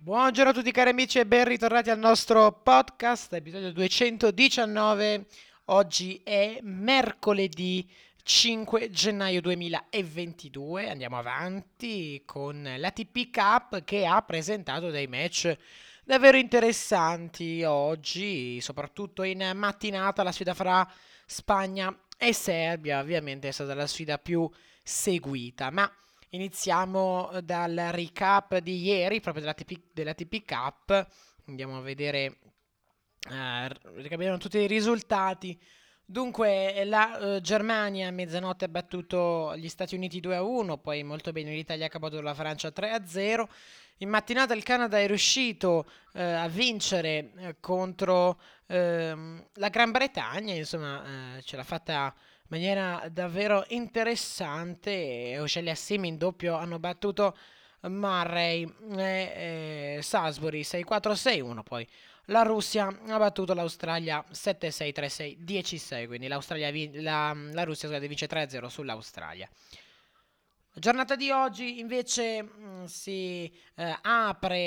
Buongiorno a tutti cari amici e ben ritornati al nostro podcast, episodio 219. Oggi è mercoledì 5 gennaio 2022. Andiamo avanti con la TP Cup che ha presentato dei match davvero interessanti oggi, soprattutto in mattinata la sfida fra Spagna e Serbia, ovviamente è stata la sfida più seguita, ma Iniziamo eh, dal recap di ieri, proprio della TP, Cup. Andiamo a vedere, eh, ricapiamo tutti i risultati. Dunque, la uh, Germania a mezzanotte ha battuto gli Stati Uniti 2-1, poi molto bene l'Italia ha capato la Francia 3-0. In mattinata il Canada è riuscito uh, a vincere uh, contro ehm, la Gran Bretagna, insomma ce l'ha fatta maniera davvero interessante. Ocelli assieme in doppio hanno battuto Murray e eh, Salisbury 6-4-6-1. Poi la Russia ha battuto l'Australia 7-6, 3-6, 10-6. Quindi l'Australia, la, la Russia vince 3-0 sull'Australia. La giornata di oggi invece mm, si eh, apre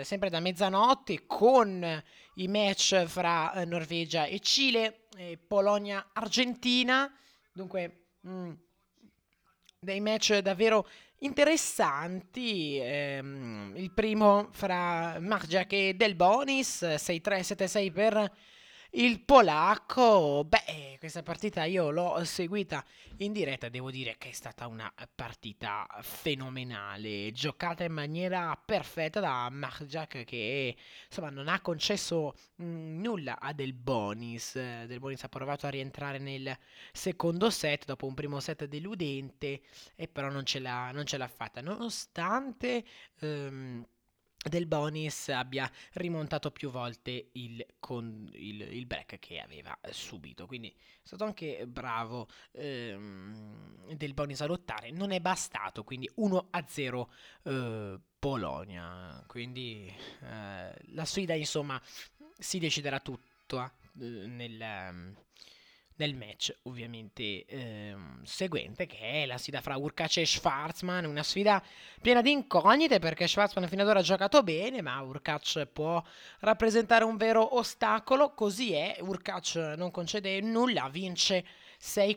eh, sempre da mezzanotte con i match fra eh, Norvegia e Cile, e Polonia-Argentina. Dunque, mh, mm, dei match davvero interessanti. Ehm, il primo fra Margiak e Del Bonis, 6-3, 7-6 per il polacco, beh, questa partita io l'ho seguita in diretta, devo dire che è stata una partita fenomenale, giocata in maniera perfetta da Marjak che insomma non ha concesso mh, mm, nulla a Del Bonis. Del Bonis ha provato a rientrare nel secondo set dopo un primo set deludente e però non ce l'ha, non ce l'ha fatta, nonostante... Um, del Bonis abbia rimontato più volte il, con, il, il, break che aveva subito. Quindi è stato anche bravo ehm, del Bonis a lottare. Non è bastato, quindi 1-0 eh, Polonia. Quindi eh, la sfida insomma si deciderà tutto eh, nel nel match ovviamente ehm, seguente che è la sfida fra Urkac e Schwarzman, una sfida piena di incognite perché Schwarzman fino ad ora ha giocato bene ma Urkac può rappresentare un vero ostacolo, così è, Urkac non concede nulla, vince 6-4,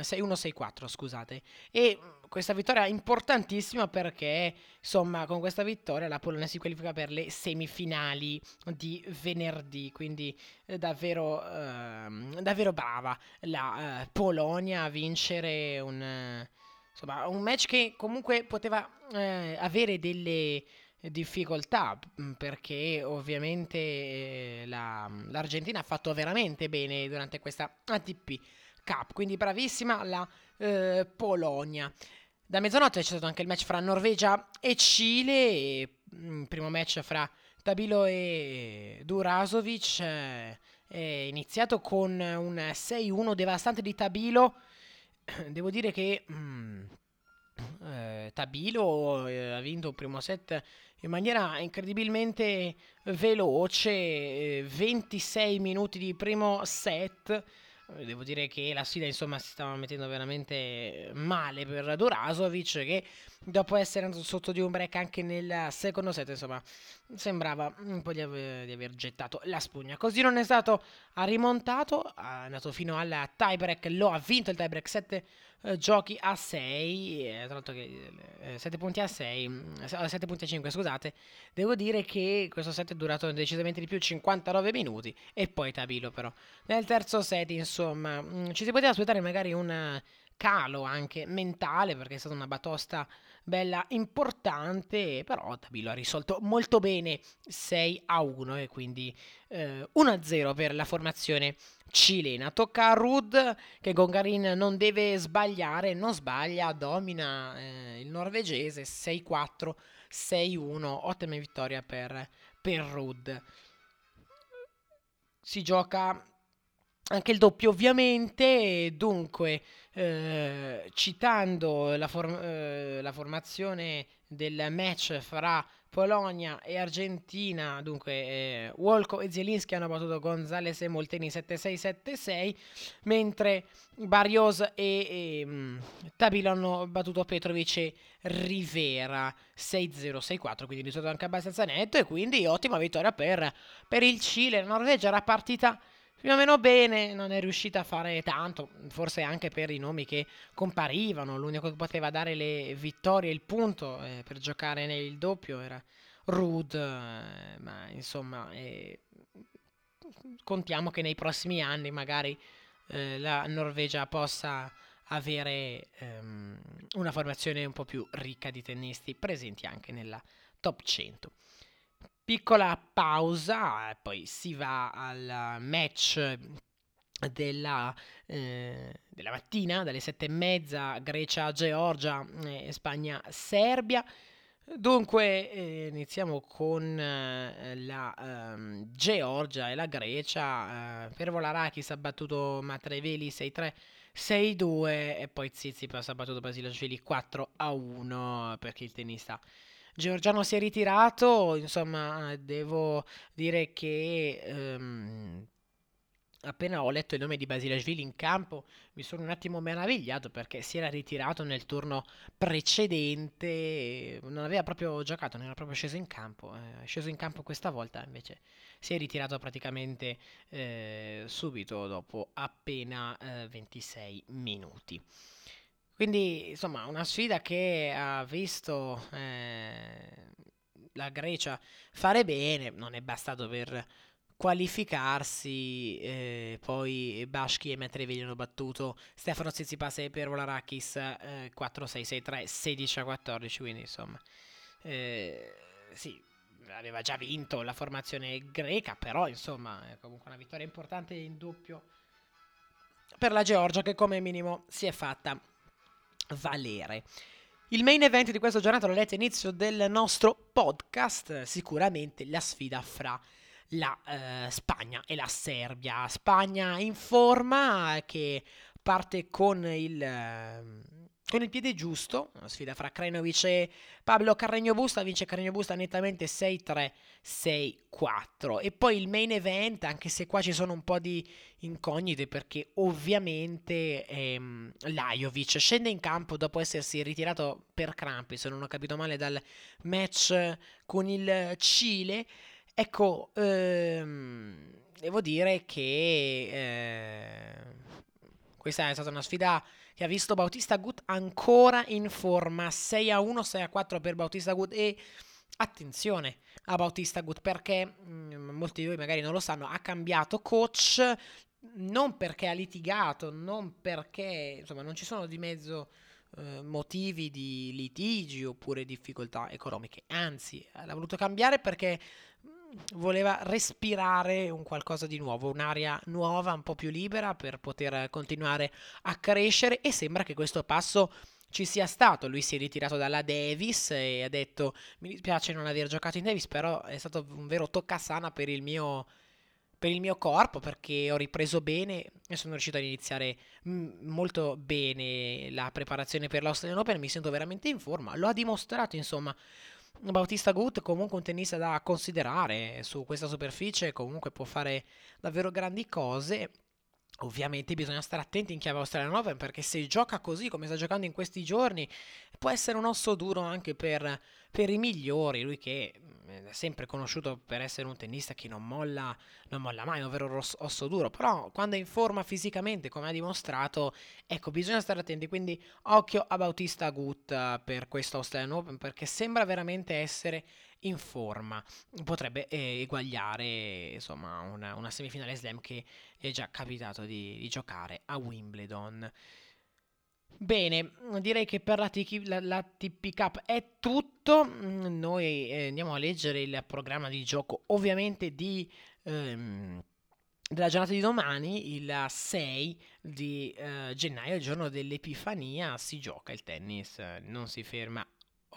6-1-6-4 scusate. E questa vittoria importantissima perché, insomma, con questa vittoria la Polonia si qualifica per le semifinali di venerdì, quindi eh, davvero, eh, davvero brava la eh, Polonia a vincere un, insomma, un match che comunque poteva eh, avere delle difficoltà mm, perché ovviamente eh, la, l'Argentina ha fatto veramente bene durante questa ATP Cup. Quindi bravissima la eh, Polonia da mezzanotte c'è stato anche il match fra Norvegia e Cile, il mm, primo match fra Tabilo e Durasovic eh, è iniziato con un 6-1 devastante di Tabilo. Devo dire che mm, eh, Tabilo eh, ha vinto il primo set in maniera incredibilmente veloce, 26 eh, minuti di primo set Devo dire che la sfida insomma si stava mettendo veramente male per Durasovic che dopo essere andato sotto di un break anche nel secondo set insomma sembrava un po' di aver, di aver gettato la spugna. Così non è stato, ha rimontato, è andato fino al tie break, lo ha vinto il tie break 7 eh, giochi a 6, eh, tra l'altro che, eh, 7 punti a 6, 7 mm, punti a 5 scusate, devo dire che questo set è durato decisamente di più, 59 minuti, e poi Tabilo però. Nel terzo set insomma mh, mm, ci si poteva aspettare magari un calo anche mentale perché è stata una batosta bella importante, però Tabilo ha risolto molto bene 6 a 1 e quindi eh, 1 a 0 per la formazione cilena. Tocca a Rud che Gongarin non deve sbagliare, non sbaglia, domina eh, il norvegese 6-4, 6-1, ottima vittoria per, per Rud. Si gioca anche il doppio ovviamente, dunque eh, citando la, form- eh, la, formazione del match fra Polonia e Argentina, dunque eh, Wolko e Zielinski hanno battuto Gonzales e Molteni 7-6-7-6, mentre Barrios e, e um, Tabilo hanno battuto Petrovic e Rivera 6-0-6-4, quindi risultato anche abbastanza netto e quindi ottima vittoria per, per il Cile. La Norvegia era partita più o meno bene, non è riuscita a fare tanto, forse anche per i nomi che comparivano, l'unico che poteva dare le vittorie, il punto eh, per giocare nel doppio era Rud, eh, ma insomma eh, contiamo che nei prossimi anni magari eh, la Norvegia possa avere ehm, una formazione un po' più ricca di tennisti presenti anche nella top 100. Piccola pausa, poi si va al match della, eh, della mattina, dalle sette e mezza, Grecia-Georgia e eh, Spagna-Serbia. Dunque, eh, iniziamo con eh, la ehm, Georgia e la Grecia. Eh, per Volarakis ha battuto Matreveli 6-3. 6-2 e poi Zizipas ha battuto Basilashvili 4-1 perché il tennista Giorgiano si è ritirato, insomma, devo dire che ehm, appena ho letto il nome di Basilashvili in campo mi sono un attimo meravigliato perché si era ritirato nel turno precedente, non aveva proprio giocato, non era proprio sceso in campo, è sceso in campo questa volta invece si è ritirato praticamente eh, subito dopo appena eh, 26 minuti. Quindi, insomma, una sfida che ha visto eh, la Grecia fare bene, non è bastato per qualificarsi, eh, poi Baschi e Metrevelli hanno battuto Stefano Tsitsipas e Per Volarakis eh, 4-6-6-3, 16-14, quindi insomma, eh, sì, aveva già vinto la formazione greca, però insomma è comunque una vittoria importante in doppio per la Georgia che come minimo si è fatta valere. Il main event di questa giornata lo letto all'inizio del nostro podcast, sicuramente la sfida fra la eh, Spagna e la Serbia. Spagna in forma che parte con il, eh, con il piede giusto, una sfida fra Krenovic e Pablo Carregno Busta, vince Carregno Busta nettamente 6-3, 6-4. E poi il main event, anche se qua ci sono un po' di incognite perché ovviamente ehm, Lajovic scende in campo dopo essersi ritirato per crampi, se non ho capito male, dal match con il Cile. Ecco, ehm, devo dire che eh, questa è stata una sfida che ha visto Bautista Gut ancora in forma 6 a 1, 6 a 4 per Bautista Gut. E attenzione a Bautista Gut perché mh, mm, molti di voi magari non lo sanno, ha cambiato coach non perché ha litigato, non perché insomma non ci sono di mezzo eh, motivi di litigi oppure difficoltà economiche, anzi l'ha voluto cambiare perché voleva respirare un qualcosa di nuovo, un'aria nuova, un po' più libera per poter continuare a crescere e sembra che questo passo ci sia stato. Lui si è ritirato dalla Davis e ha detto mi dispiace non aver giocato in Davis, però è stato un vero toccasana per il mio per il mio corpo perché ho ripreso bene e sono riuscito ad iniziare molto bene la preparazione per l'Australian Open, mi sento veramente in forma, lo ha dimostrato insomma Bautista Gut comunque un tennista da considerare su questa superficie, comunque può fare davvero grandi cose. Ovviamente bisogna stare attenti in chiave Australian Open perché se gioca così come sta giocando in questi giorni può essere un osso duro anche per, per i migliori. Lui che è sempre conosciuto per essere un tennista che non molla, non molla mai, vero osso duro, però quando è in forma fisicamente, come ha dimostrato, ecco, bisogna stare attenti, quindi occhio a Bautista Gut eh, per questo Australian Open, perché sembra veramente essere in forma, potrebbe eh, eguagliare insomma una, una, semifinale slam che è già capitato di, di giocare a Wimbledon. Bene, direi che per la, TP, la, la TP Cup è tutto. Mm, noi eh, andiamo a leggere il programma di gioco, ovviamente di, ehm, della giornata di domani, il 6 di eh, gennaio, il giorno dell'Epifania. Si gioca il tennis, non si ferma,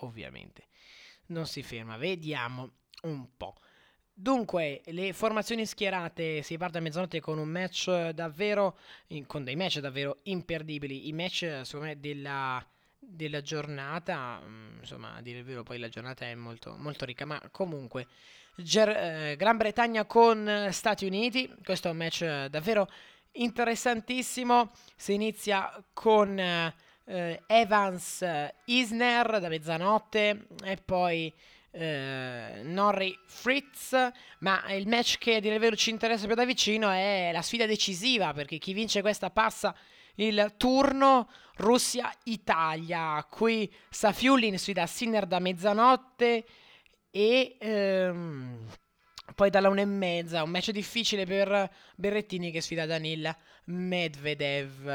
ovviamente. Non si ferma, vediamo un po'. Dunque, le formazioni schierate si parte a mezzanotte con un match davvero, con dei match davvero imperdibili. I match, secondo me, della, della giornata, mm, insomma, a dire il vero, poi la giornata è molto, molto ricca, ma comunque, Ger- eh, Gran Bretagna con Stati Uniti, questo è un match eh, davvero interessantissimo, si inizia con eh, Evans Isner da mezzanotte e poi eh, Norrie Fritz, ma il match che a dire vero ci interessa più da vicino è la sfida decisiva, perché chi vince questa passa il turno Russia-Italia. Qui Safiulin sfida Sinner da mezzanotte e ehm, poi dalla una e mezza. Un match difficile per Berrettini che sfida Danil Medvedev.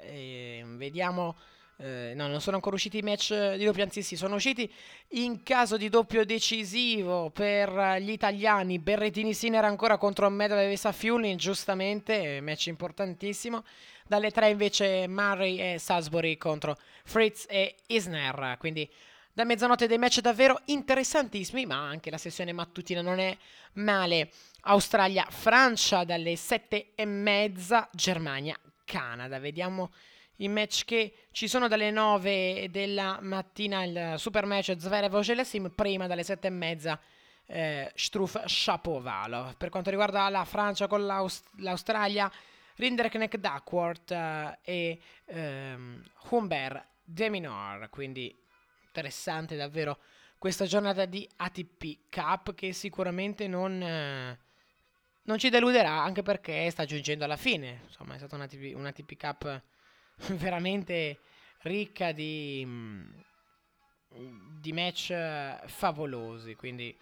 E vediamo. Eh, no, non sono ancora usciti i match di doppio, anzi sì, sono usciti in caso di doppio decisivo per gli italiani. Berrettini Sinner ancora contro Medvedev e Safiulin, giustamente, match importantissimo. Dalle tre invece Murray e Salisbury contro Fritz e Isner. Quindi da mezzanotte dei match davvero interessantissimi, ma anche la sessione mattutina non è male. Australia-Francia dalle sette e mezza, Germania-Canada. Vediamo i match che ci sono dalle 9 della mattina, il super match Zverev-Ogelesim, prima dalle sette e mezza eh, Struff-Shapovalov. Per quanto riguarda la Francia con l'Aust- l'Australia, Rinderknecht Duckworth uh, e um, Humbert Deminor. Quindi interessante davvero questa giornata di ATP Cup che sicuramente non, uh, non ci deluderà anche perché sta giungendo alla fine. Insomma, è stata una ATP, una ATP Cup veramente ricca di, di match favolosi. Quindi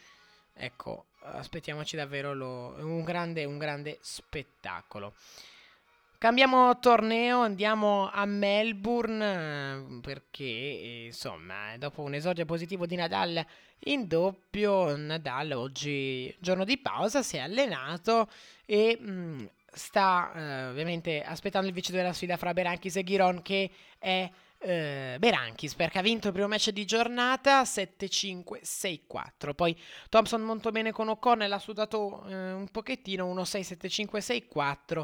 ecco, aspettiamoci davvero lo, un, grande, un grande spettacolo. Cambiamo torneo, andiamo a Melbourne perché insomma dopo un esordio positivo di Nadal in doppio, Nadal oggi giorno di pausa si è allenato e mh, mm, sta eh, ovviamente aspettando il vincitore della sfida fra Berankis e Giron che è eh, Berankis perché ha vinto il primo match di giornata 7-5-6-4 poi Thompson molto bene con O'Connell ha sudato eh, un pochettino 1-6-7-5-6-4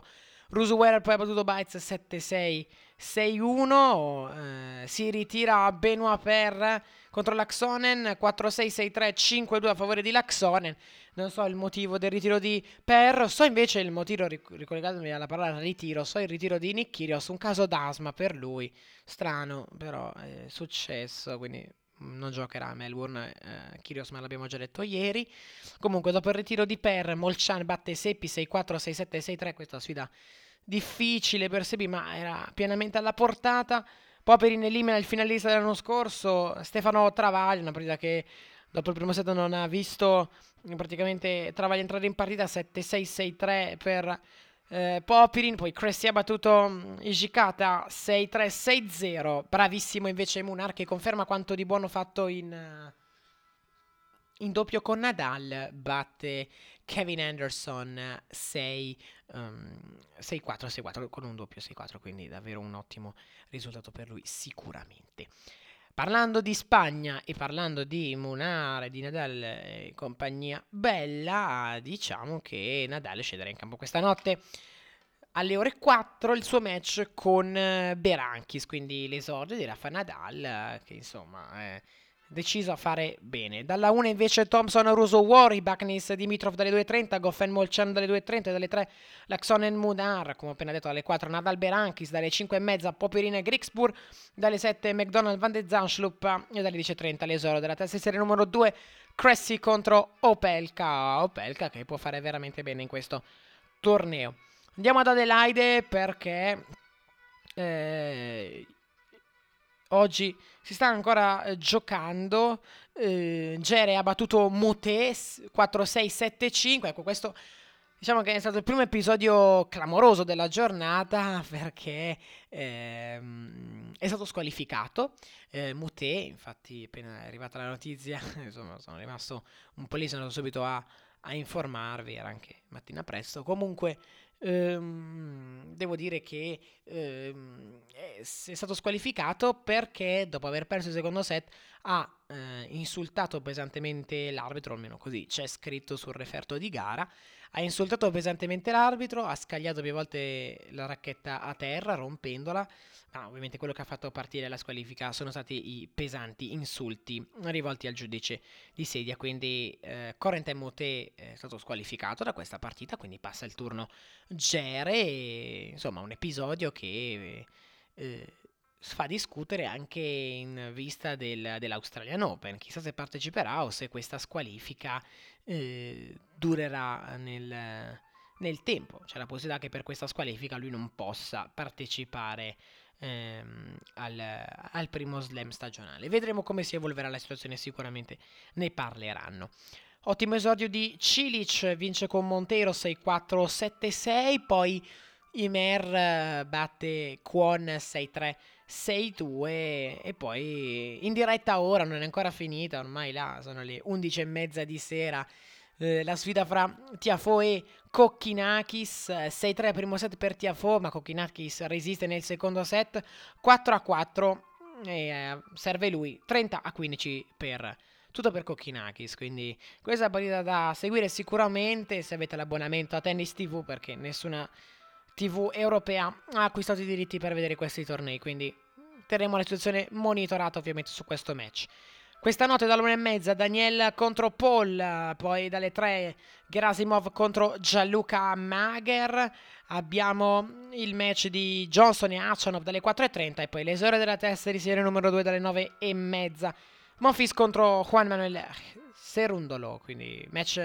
Rusuer poi ha battuto Bites 7-6, 6-1. Eh, si ritira Benoit Per contro Laxonen 4-6, 6-3, 5-2 a favore di Laxonen. Non so il motivo del ritiro di Per, so invece il motivo, ricollegandomi alla parola ritiro, so il ritiro di Nick Kyrgios, un caso d'asma per lui. Strano, però è successo, quindi non giocherà a Melbourne, eh, Kyrgios ma l'abbiamo già detto ieri. Comunque dopo il ritiro di Per, Molchan batte Seppi 6-4, 6-7, 6-3, questa sfida difficile per Seppi ma era pienamente alla portata. Poperin elimina il finalista dell'anno scorso, Stefano Travaglia, una partita che dopo il primo set non ha visto praticamente Travaglia entrare in partita 7-6-6-3 per eh, Popirin, poi Cressy ha battuto mm, Ijikata 6-3-6-0. Bravissimo invece Munar che conferma quanto di buono fatto in, uh, in doppio con Nadal. Batte Kevin Anderson 6, um, 6-4, 6-4 con un doppio 6-4, quindi davvero un ottimo risultato per lui sicuramente. Parlando di Spagna e parlando di Munar, di Nadal e compagnia bella, diciamo che Nadal scenderà in campo questa notte. Alle ore 4 il suo match con eh, Berankis, quindi l'esordio di Rafa Nadal che insomma è deciso a fare bene. Dalla 1 invece Thompson, Russo, Wari, Baknis, Dimitrov dalle 2.30, Goffen, Molchan dalle 2.30 e dalle 3 Laxonen, Munar, come ho appena detto dalle 4 Nadal, Berankis, dalle 5.30 Popirina Grixburg, dalle 7 McDonald, Van de Zanschlup e dalle 10.30 l'esoro della terza serie numero 2 Cressy contro Opelka, Opelka che può fare veramente bene in questo torneo. Andiamo ad Adelaide perché eh, oggi si sta ancora eh, giocando. Eh, Gere ha battuto Mute 4-6-7-5. Ecco, questo diciamo che è stato il primo episodio clamoroso della giornata perché ehm, è stato squalificato. Eh, Mute, infatti, appena è arrivata la notizia, insomma, sono rimasto un po' lì, sono andato subito a, a informarvi, era anche mattina presto. Comunque, ehm, devo dire che ehm, è, stato squalificato perché dopo aver perso il secondo set ha eh, insultato pesantemente l'arbitro, almeno così c'è scritto sul referto di gara, ha insultato pesantemente l'arbitro, ha scagliato più volte la racchetta a terra rompendola, ma ovviamente quello che ha fatto partire la squalifica sono stati i pesanti insulti rivolti al giudice di sedia, quindi eh, Corentin Moté è stato squalificato da questa partita, quindi passa il turno Gere, e, insomma un episodio che... Eh, fa discutere anche in vista del, dell'Australian Open. Chissà se parteciperà o se questa squalifica eh, durerà nel, nel, tempo. C'è la possibilità che per questa squalifica lui non possa partecipare ehm, al, al, primo slam stagionale. Vedremo come si evolverà la situazione, sicuramente ne parleranno. Ottimo esordio di Cilic, vince con Monteiro 6-4-7-6, poi Imer batte Kwon 6-3. 6-2 e poi in diretta ora non è ancora finita, ormai là sono le 11 e mezza di sera. Eh, la sfida fra Tiafo e Kokkinakis 6-3 primo set per Tiafo ma Kokkinakis resiste nel secondo set 4-4 e eh, serve lui 30-15 per tutto per Kokkinakis quindi questa partita da seguire sicuramente se avete l'abbonamento a Tennis TV perché nessuna TV europea ha acquistato i diritti per vedere questi tornei, quindi terremo la situazione monitorata ovviamente su questo match. Questa notte dall'una e mezza Daniel contro Paul, poi dalle tre Gerasimov contro Gianluca Mager, abbiamo il match di Johnson e Achanov dalle 4.30 e poi l'esore della testa di serie numero 2 dalle 9 e mezza. Monfils contro Juan Manuel Serundolo, quindi match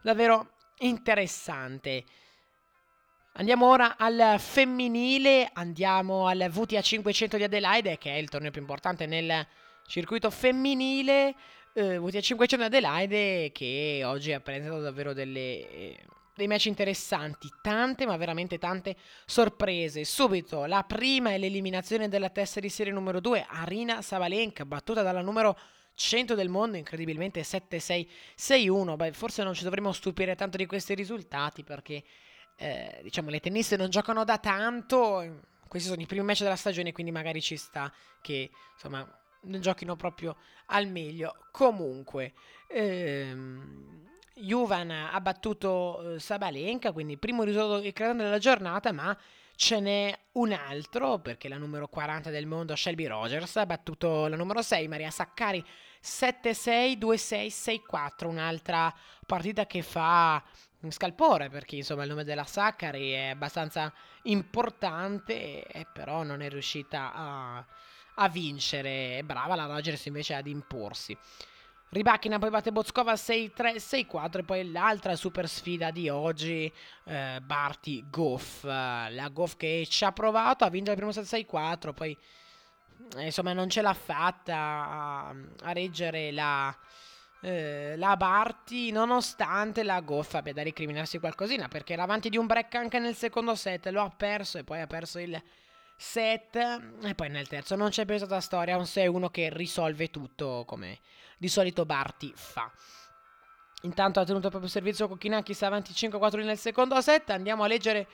davvero interessante. Andiamo ora al femminile, andiamo al VTA 500 di Adelaide, che è il torneo più importante nel circuito femminile. Eh, VTA 500 di Adelaide che oggi ha presentato davvero delle, eh, dei match interessanti, tante ma veramente tante sorprese. Subito la prima è l'eliminazione della testa di serie numero 2, Arina Savalenka, battuta dalla numero 100 del mondo, incredibilmente 7-6-6-1. Beh, forse non ci dovremmo stupire tanto di questi risultati perché eh, diciamo, le tenniste non giocano da tanto. Questi sono i primi match della stagione, quindi magari ci sta che insomma non giochino proprio al meglio. Comunque, ehm, Juvan ha battuto eh, Sabalenka, quindi primo risultato credente della giornata, ma ce n'è un altro perché la numero 40 del mondo, Shelby Rogers, ha battuto la numero 6, Maria Saccari 7-6, 2-6, 6-4, un'altra partita che fa scalpore perché insomma il nome della Saccari è abbastanza importante e però non è riuscita a, a vincere. È brava la Rogers invece ad imporsi. Ribacchina poi batte Bozkova 6-3, 6-4 e poi l'altra super sfida di oggi, eh, Barty Goff. La Goff che ci ha provato a vincere il primo set 6-4, poi eh, insomma non ce l'ha fatta a, a reggere la, eh, la Barty, nonostante la Goff abbia da recriminarsi qualcosina, perché era avanti di un break anche nel secondo set, lo ha perso e poi ha perso il set, e poi nel terzo non c'è più stata storia, un 6-1 che risolve tutto come di solito Barty fa. Intanto ha tenuto proprio servizio Cochinakis avanti 5-4 nel secondo set, andiamo a leggere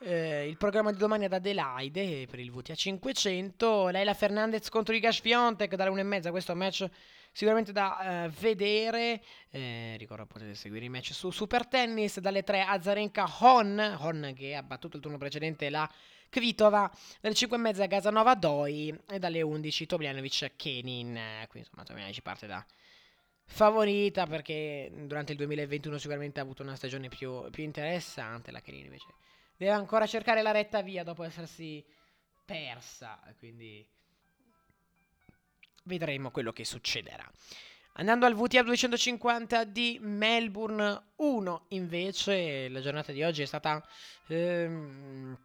eh, il programma di domani ad Adelaide per il VTA 500. Leila Fernandez contro Iga Swiatek dalle 1.30. Questo match sicuramente da uh, vedere. Eh, ricordo potete seguire i match su Super Tennis dalle 3 Azarenka Hon, Hon che ha battuto il turno precedente la Kvitova, dalle 5 e mezza Gazanova Doi e dalle 11 Toblianovic Kenin. Quindi insomma Toblianovic parte da favorita perché durante il 2021 sicuramente ha avuto una stagione più, più interessante. La Kenin invece deve ancora cercare la retta via dopo essersi persa. Quindi vedremo quello che succederà. Andando al VTA 250 di Melbourne 1, invece, la giornata di oggi è stata, ehm,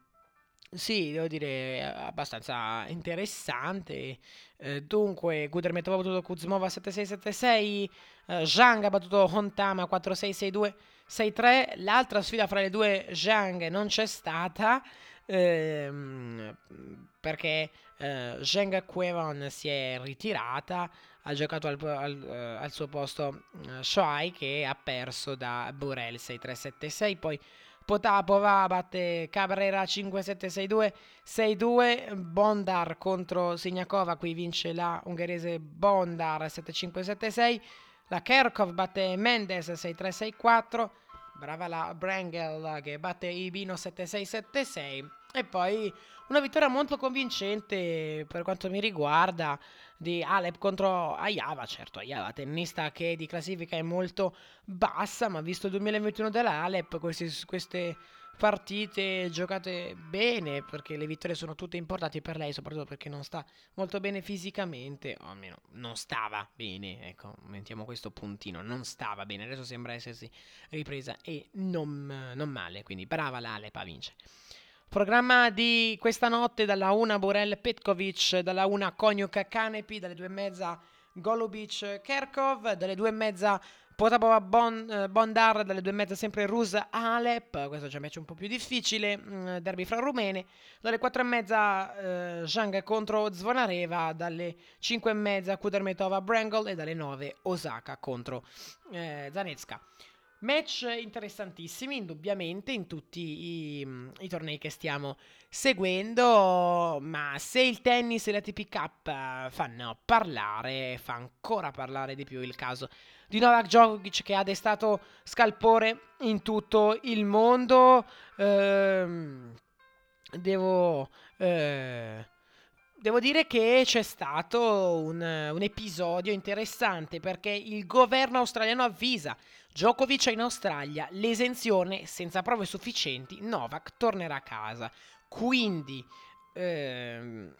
sì, devo dire, abbastanza interessante. Eh, dunque, Gudermetov ha battuto Kuzmova 7-6-7-6, eh, Zhang ha battuto Hontama 4-6-6-2. 6-3, l'altra sfida fra le due Zhang non c'è stata ehm, perché eh, Zheng Quevon si è ritirata, ha giocato al, al, uh, al suo posto uh, Shoai che ha perso da Burel 6-3-7-6, poi Potapova batte Cabrera 5-7-6-2, 6-2, Bondar contro Signakova, qui vince la ungherese Bondar 7-5-7-6, la Kerkov batte Mendes 6-3-6-4, brava la Brangel che batte Ibino 7-6-7-6 e poi una vittoria molto convincente per quanto mi riguarda di Alep contro Ayava, certo Ayava tennista che di classifica è molto bassa, ma visto il 2021 della Alep questi, queste partite giocate bene perché le vittorie sono tutte importanti per lei, soprattutto perché non sta molto bene fisicamente, o almeno non stava bene, ecco, mettiamo questo puntino, non stava bene, adesso sembra essersi ripresa e non, non male, quindi brava l'Alep a vincere. Programma di questa notte dalla 1 Borel Petkovic, dalla 1 Konjuk Kanepi, dalle 2 e mezza Golubic Kerkov, dalle 2 e mezza Potapova bon, eh, Bondar, dalle 2 e mezza sempre Rus Alep, questo è già un match un po' più difficile, mm, derby fra rumene, dalle 4 e mezza eh, Zhang contro Zvonareva, dalle 5 e mezza Kudermetova Brangel e dalle 9 Osaka contro eh, Zanetska. Match interessantissimi, indubbiamente, in tutti i, i, tornei che stiamo seguendo, ma se il tennis e la TP Cup fanno parlare, fa ancora parlare di più il caso di Novak Djokovic che ha destato scalpore in tutto il mondo. Ehm, devo... Eh, Devo dire che c'è stato un, un, episodio interessante perché il governo australiano avvisa Djokovic in Australia, l'esenzione senza prove sufficienti, Novak tornerà a casa. Quindi ehm,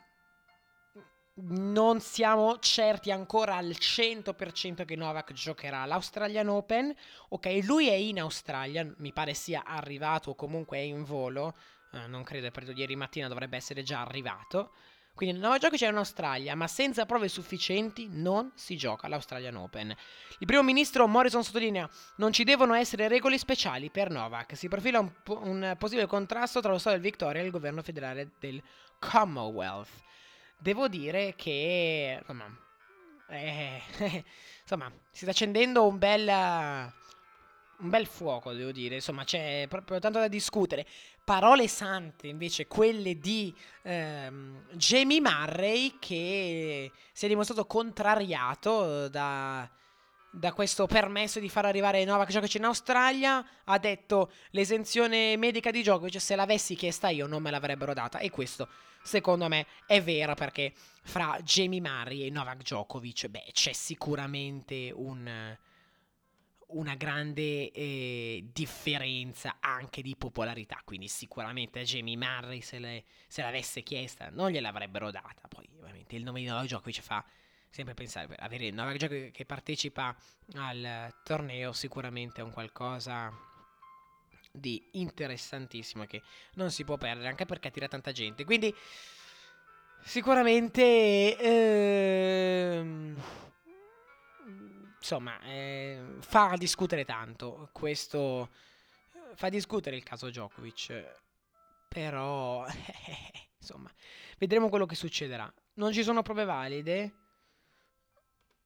non siamo certi ancora al 100% che Novak giocherà l'Australian Open. Ok, lui è in Australia, mi pare sia arrivato o comunque è in volo. Eh, non credo, è di ieri mattina dovrebbe essere già arrivato. Quindi il nuovo gioco c'è in Australia, ma senza prove sufficienti non si gioca l'Australian Open. Il primo ministro Morrison sottolinea: non ci devono essere regole speciali per Novak. Si profila un, un possibile contrasto tra lo Stato del Victoria e il governo federale del Commonwealth. Devo dire che insomma, eh, insomma si sta accendendo un bel un bel fuoco, devo dire. Insomma, c'è proprio tanto da discutere. Parole sante, invece, quelle di ehm, Jamie Murray, che si è dimostrato contrariato da, da questo permesso di far arrivare Novak Djokovic in Australia. Ha detto l'esenzione medica di Djokovic, se l'avessi chiesta io, non me l'avrebbero data. E questo, secondo me, è vero perché fra Jamie Murray e Novak Djokovic, beh, c'è sicuramente un una grande eh, differenza anche di popolarità, quindi sicuramente a Jamie Murray se, le, se, l'avesse chiesta non gliel'avrebbero data, poi ovviamente il nome di Novak Djokovic fa sempre pensare, avere Novak Djokovic che partecipa al torneo sicuramente è un qualcosa di interessantissimo che non si può perdere anche perché attira tanta gente, quindi sicuramente... Ehm insomma, eh, fa discutere tanto. Questo fa discutere il caso Djokovic. Però, insomma, vedremo quello che succederà. Non ci sono prove valide.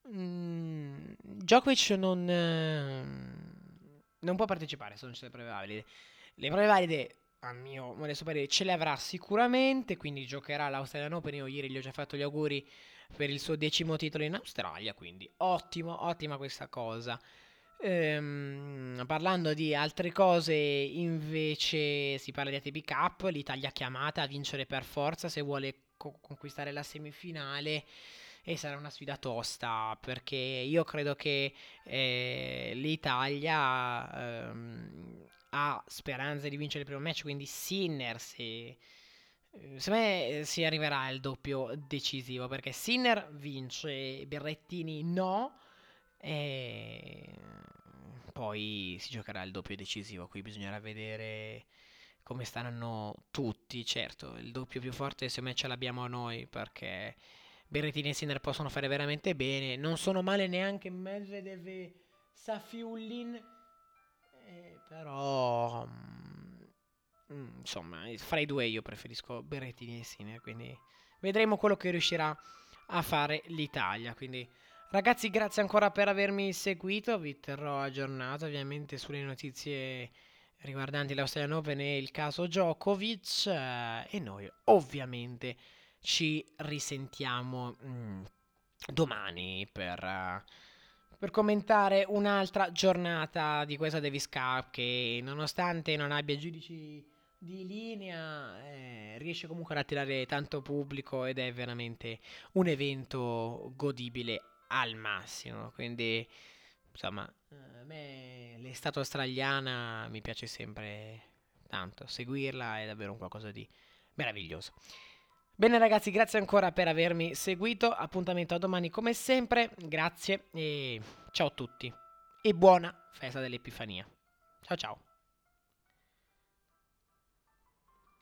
Mm, Djokovic non, eh, non può partecipare se non ci sono prove valide. Le prove valide, a mio modesto parere, ce le avrà sicuramente. Quindi giocherà l'Australian Open. Io ieri gli ho già fatto gli auguri per il suo decimo titolo in Australia, quindi ottimo, ottima questa cosa. Ehm, parlando di altre cose, invece si parla di ATP Cup, l'Italia chiamata a vincere per forza se vuole co- conquistare la semifinale e sarà una sfida tosta perché io credo che eh, l'Italia ehm, ha speranze di vincere il primo match, quindi Sinner se Secondo me eh, si arriverà al doppio decisivo perché Sinner vince, Berrettini no. E poi si giocherà il doppio decisivo. Qui bisognerà vedere come staranno tutti. Certo, il doppio più forte secondo me ce l'abbiamo noi perché Berrettini e Sinner possono fare veramente bene. Non sono male neanche Medvedev e Safiullin. Eh, però Mm, insomma, fra i due io preferisco Berrettini e Sinner, quindi vedremo quello che riuscirà a fare l'Italia. Quindi ragazzi, grazie ancora per avermi seguito, vi terrò aggiornato ovviamente sulle notizie riguardanti l'Australian Open e il caso Djokovic eh, e noi ovviamente ci risentiamo mh, mm, domani per, uh, per, commentare un'altra giornata di questa Davis Cup che nonostante non abbia giudici di linea eh, riesce comunque ad attirare tanto pubblico ed è veramente un evento godibile al massimo. Quindi insomma a me l'estate australiana mi piace sempre tanto. Seguirla è davvero un qualcosa di meraviglioso. Bene ragazzi, grazie ancora per avermi seguito, appuntamento a domani come sempre, grazie e ciao a tutti. E buona festa dell'Epifania. Ciao ciao.